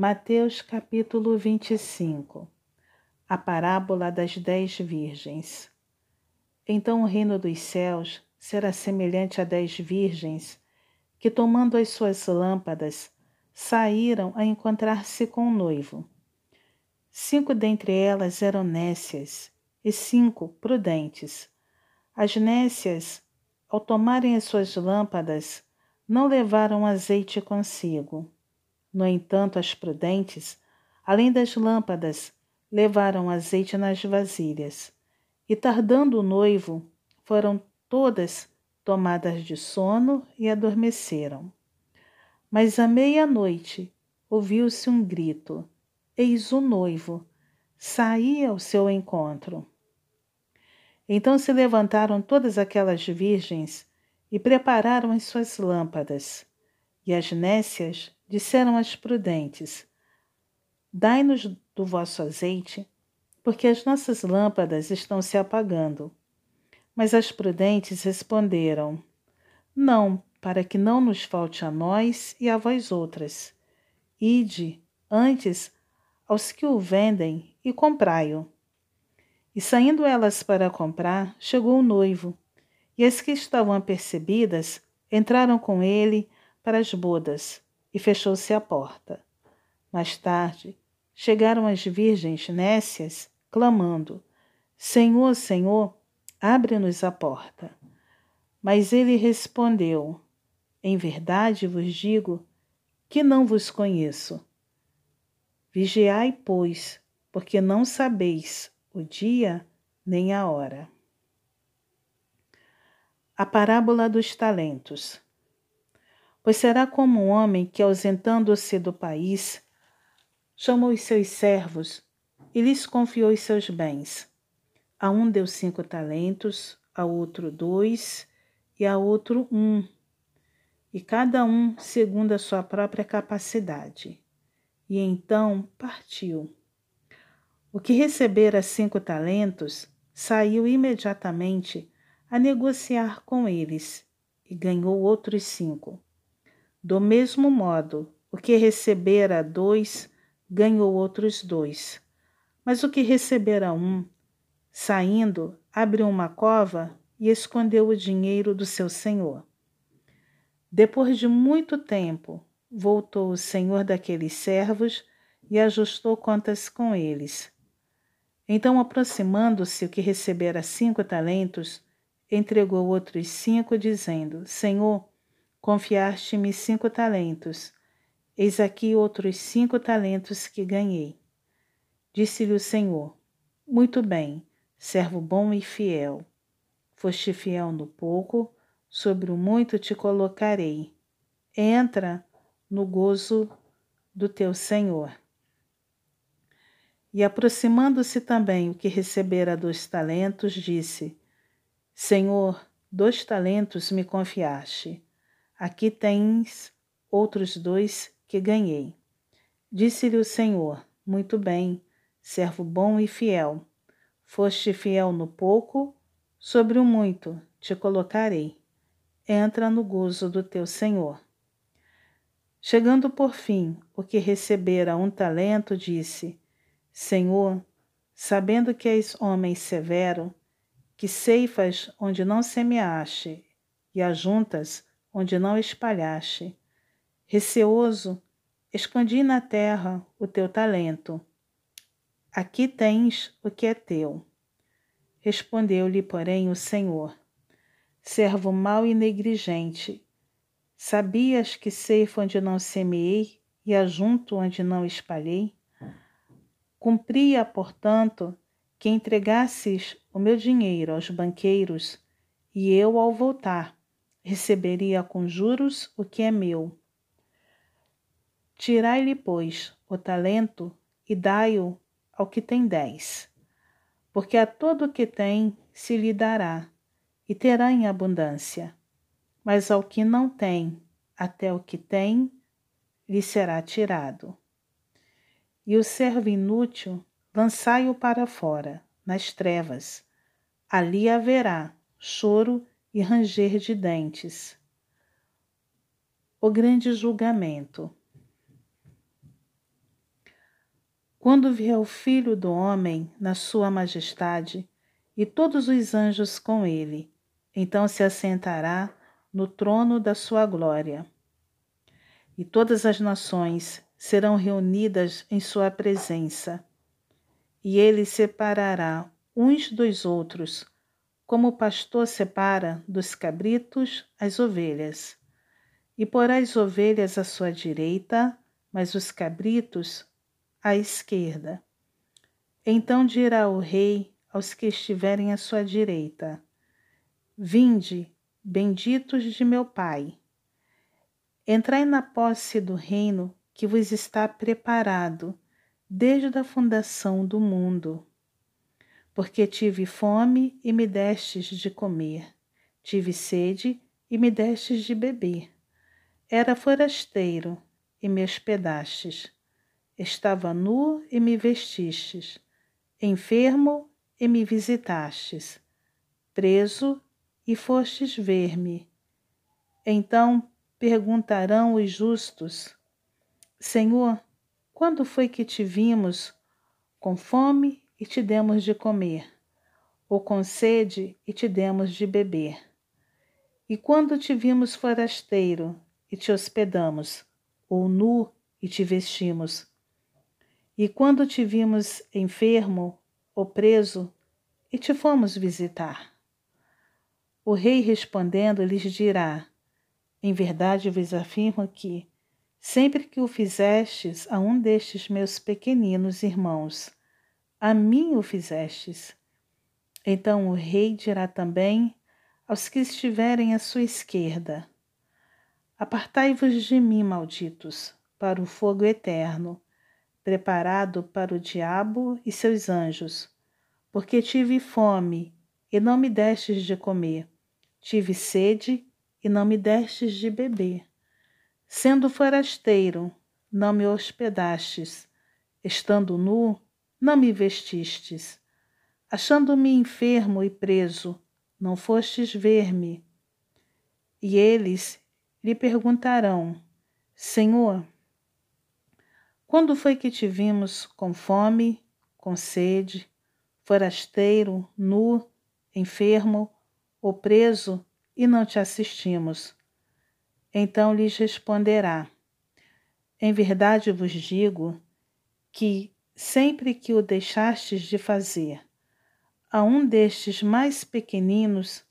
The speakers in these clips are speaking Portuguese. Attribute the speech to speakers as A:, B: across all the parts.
A: Mateus capítulo 25 A parábola das dez virgens. Então o reino dos céus será semelhante a dez virgens que, tomando as suas lâmpadas, saíram a encontrar-se com o noivo. Cinco dentre elas eram nécias e cinco prudentes. As nécias, ao tomarem as suas lâmpadas, não levaram azeite consigo. No entanto, as prudentes, além das lâmpadas, levaram azeite nas vasilhas. E tardando o noivo, foram todas tomadas de sono e adormeceram. Mas à meia-noite ouviu-se um grito: Eis o noivo! Saía ao seu encontro. Então se levantaram todas aquelas virgens e prepararam as suas lâmpadas. E as nécias disseram às prudentes: Dai-nos do vosso azeite, porque as nossas lâmpadas estão se apagando. Mas as prudentes responderam: Não, para que não nos falte a nós e a vós outras. Ide, antes, aos que o vendem e comprai-o. E saindo elas para comprar, chegou o noivo, e as que estavam apercebidas entraram com ele para as bodas, e fechou-se a porta. Mais tarde, chegaram as virgens nécias, clamando: Senhor, Senhor, abre-nos a porta. Mas ele respondeu: Em verdade vos digo que não vos conheço. Vigiai, pois, porque não sabeis o dia nem a hora. A parábola dos talentos. Pois será como um homem que, ausentando-se do país, chamou os seus servos e lhes confiou os seus bens. A um deu cinco talentos, a outro dois e a outro um, e cada um segundo a sua própria capacidade. E então partiu. O que recebera cinco talentos saiu imediatamente a negociar com eles e ganhou outros cinco. Do mesmo modo, o que recebera dois ganhou outros dois. Mas o que recebera um, saindo, abriu uma cova e escondeu o dinheiro do seu senhor. Depois de muito tempo, voltou o senhor daqueles servos e ajustou contas com eles. Então, aproximando-se o que recebera cinco talentos, entregou outros cinco, dizendo: Senhor, confiaste-me cinco talentos. Eis aqui outros cinco talentos que ganhei. Disse-lhe o Senhor: Muito bem, servo bom e fiel. Foste fiel no pouco, sobre o muito te colocarei. Entra no gozo do teu Senhor. E aproximando-se também o que recebera dois talentos, disse: Senhor, dois talentos me confiaste. Aqui tens outros dois que ganhei. Disse-lhe o Senhor: Muito bem, servo bom e fiel. Foste fiel no pouco, sobre o muito te colocarei. Entra no gozo do teu Senhor. Chegando por fim, o que recebera um talento, disse: Senhor, sabendo que és homem severo, que ceifas onde não semeaste e ajuntas onde não espalhaste, receoso, escondi na terra o teu talento. Aqui tens o que é teu. Respondeu-lhe, porém, o Senhor: Servo mau e negligente, sabias que ceifo onde não semeei e ajunto onde não espalhei? Cumpria, portanto, que entregasses o meu dinheiro aos banqueiros, e eu, ao voltar, receberia com juros o que é meu. Tirai-lhe, pois, o talento e dai-o ao que tem dez, porque a todo o que tem se lhe dará, e terá em abundância. Mas ao que não tem, até o que tem, lhe será tirado e o servo inútil, lançai-o para fora, nas trevas. Ali haverá choro e ranger de dentes. O grande julgamento. quando vier o Filho do Homem na sua majestade e todos os anjos com ele, então se assentará no trono da sua glória. E todas as nações serão reunidas em sua presença, e ele separará uns dos outros, como o pastor separa dos cabritos as ovelhas. E porá as ovelhas à sua direita, mas os cabritos à esquerda. Então dirá o rei aos que estiverem à sua direita: Vinde, benditos de meu Pai. Entrai na posse do reino que vos está preparado desde a fundação do mundo. Porque tive fome e me destes de comer, tive sede e me destes de beber. Era forasteiro e me hospedastes, estava nu e me vestistes, enfermo e me visitastes, preso e fostes ver-me. Então perguntarão os justos: Senhor, quando foi que te vimos com fome e te demos de comer, ou com sede e te demos de beber? E quando te vimos forasteiro e te hospedamos, ou nu e te vestimos? E quando te vimos enfermo ou preso e te fomos visitar? O rei respondendo lhes dirá: Em verdade vos afirmo que, Sempre que o fizestes a um destes meus pequeninos irmãos, a mim o fizestes. Então o rei dirá também aos que estiverem à sua esquerda: Apartai-vos de mim, malditos, para o fogo eterno, preparado para o diabo e seus anjos, porque tive fome e não me destes de comer, tive sede e não me destes de beber Sendo forasteiro, não me hospedastes, estando nu, não me vestistes, achando-me enfermo e preso, não fostes ver-me. E eles lhe perguntarão: Senhor, quando foi que te vimos com fome, com sede, forasteiro, nu, enfermo ou preso e não te assistimos? Então lhes responderá: Em verdade vos digo que, sempre que o deixastes de fazer a um destes mais pequeninos,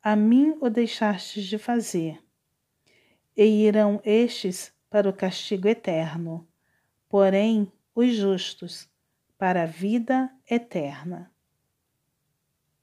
A: a mim o deixastes de fazer. E irão estes para o castigo eterno, porém os justos para a vida eterna.